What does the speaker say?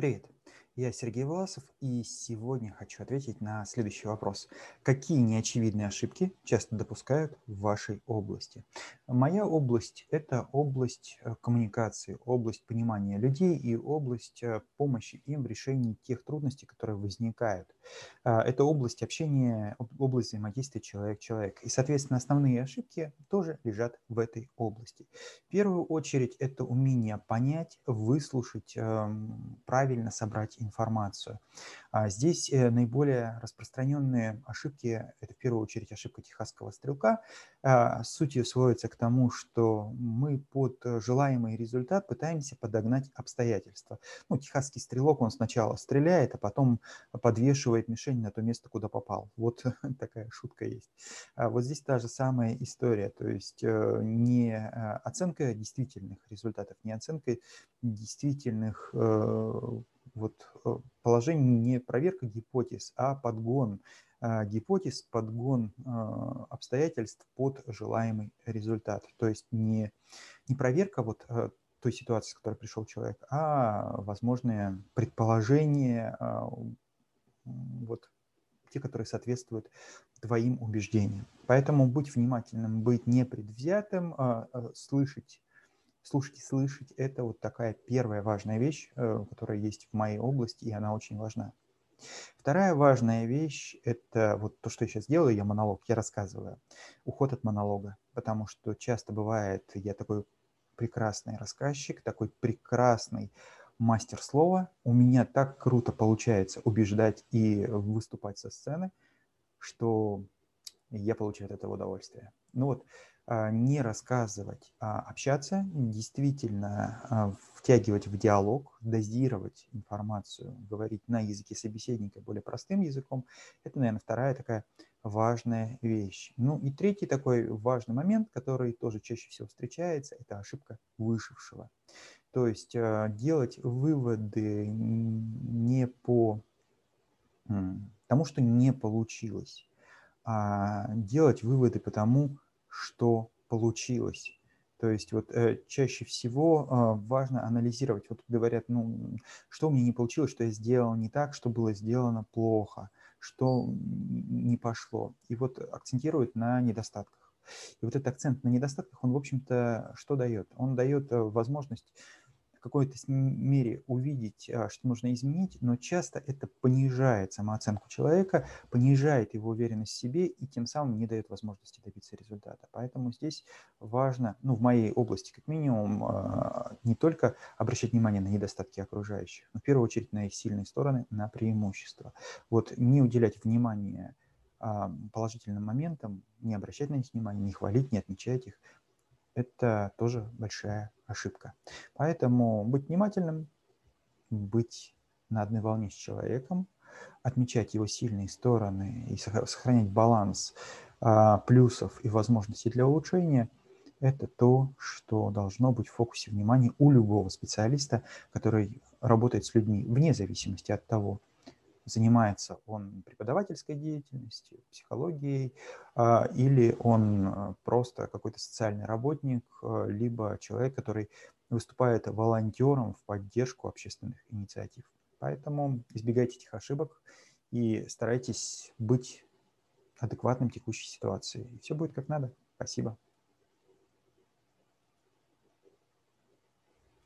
Привет, Я Сергей Власов, и сегодня хочу ответить на следующий вопрос. Какие неочевидные ошибки часто допускают в вашей области? Моя область – это область э, коммуникации, область понимания людей и область э, помощи им в решении тех трудностей, которые возникают. А, это область общения, область взаимодействия человек-человек. И, соответственно, основные ошибки тоже лежат в этой области. В первую очередь это умение понять, выслушать, эм, правильно собрать информацию. А здесь э, наиболее распространенные ошибки – это в первую очередь ошибка техасского стрелка. А, суть сводится к тому, что мы под желаемый результат пытаемся подогнать обстоятельства. Ну, техасский стрелок, он сначала стреляет, а потом подвешивает мишень на то место, куда попал. Вот такая шутка есть. А вот здесь та же самая история, то есть э, не э, оценка действительных результатов, не оценка действительных вот э, положение не проверка гипотез, а подгон а, гипотез, подгон а, обстоятельств под желаемый результат. То есть не, не проверка вот э, той ситуации, с которой пришел человек, а возможные предположения, а, вот те, которые соответствуют твоим убеждениям. Поэтому будь внимательным, быть непредвзятым, слышать слушать и слышать – это вот такая первая важная вещь, э, которая есть в моей области, и она очень важна. Вторая важная вещь – это вот то, что я сейчас делаю, я монолог, я рассказываю. Уход от монолога, потому что часто бывает, я такой прекрасный рассказчик, такой прекрасный мастер слова, у меня так круто получается убеждать и выступать со сцены, что я получаю от этого удовольствие. Ну вот, а, не рассказывать, а общаться, действительно а, втягивать в диалог, дозировать информацию, говорить на языке собеседника более простым языком, это, наверное, вторая такая важная вещь. Ну и третий такой важный момент, который тоже чаще всего встречается, это ошибка вышившего. То есть а, делать выводы не по тому, что не получилось, делать выводы по тому, что получилось. То есть вот э, чаще всего э, важно анализировать. Вот говорят, ну, что у меня не получилось, что я сделал не так, что было сделано плохо, что не пошло. И вот акцентируют на недостатках. И вот этот акцент на недостатках, он, в общем-то, что дает? Он дает э, возможность какой-то мере увидеть, а, что нужно изменить, но часто это понижает самооценку человека, понижает его уверенность в себе и тем самым не дает возможности добиться результата. Поэтому здесь важно, ну, в моей области как минимум, а, не только обращать внимание на недостатки окружающих, но в первую очередь на их сильные стороны, на преимущества. Вот не уделять внимания а, положительным моментам, не обращать на них внимания, не хвалить, не отмечать их, это тоже большая ошибка. Поэтому быть внимательным, быть на одной волне с человеком, отмечать его сильные стороны и сохранять баланс а, плюсов и возможностей для улучшения – это то, что должно быть в фокусе внимания у любого специалиста, который работает с людьми, вне зависимости от того, занимается он преподавательской деятельностью, психологией, а, или он а, просто какой-то социальный работник, а, либо человек, который выступает волонтером в поддержку общественных инициатив. Поэтому избегайте этих ошибок и старайтесь быть адекватным текущей ситуации. И все будет как надо. Спасибо.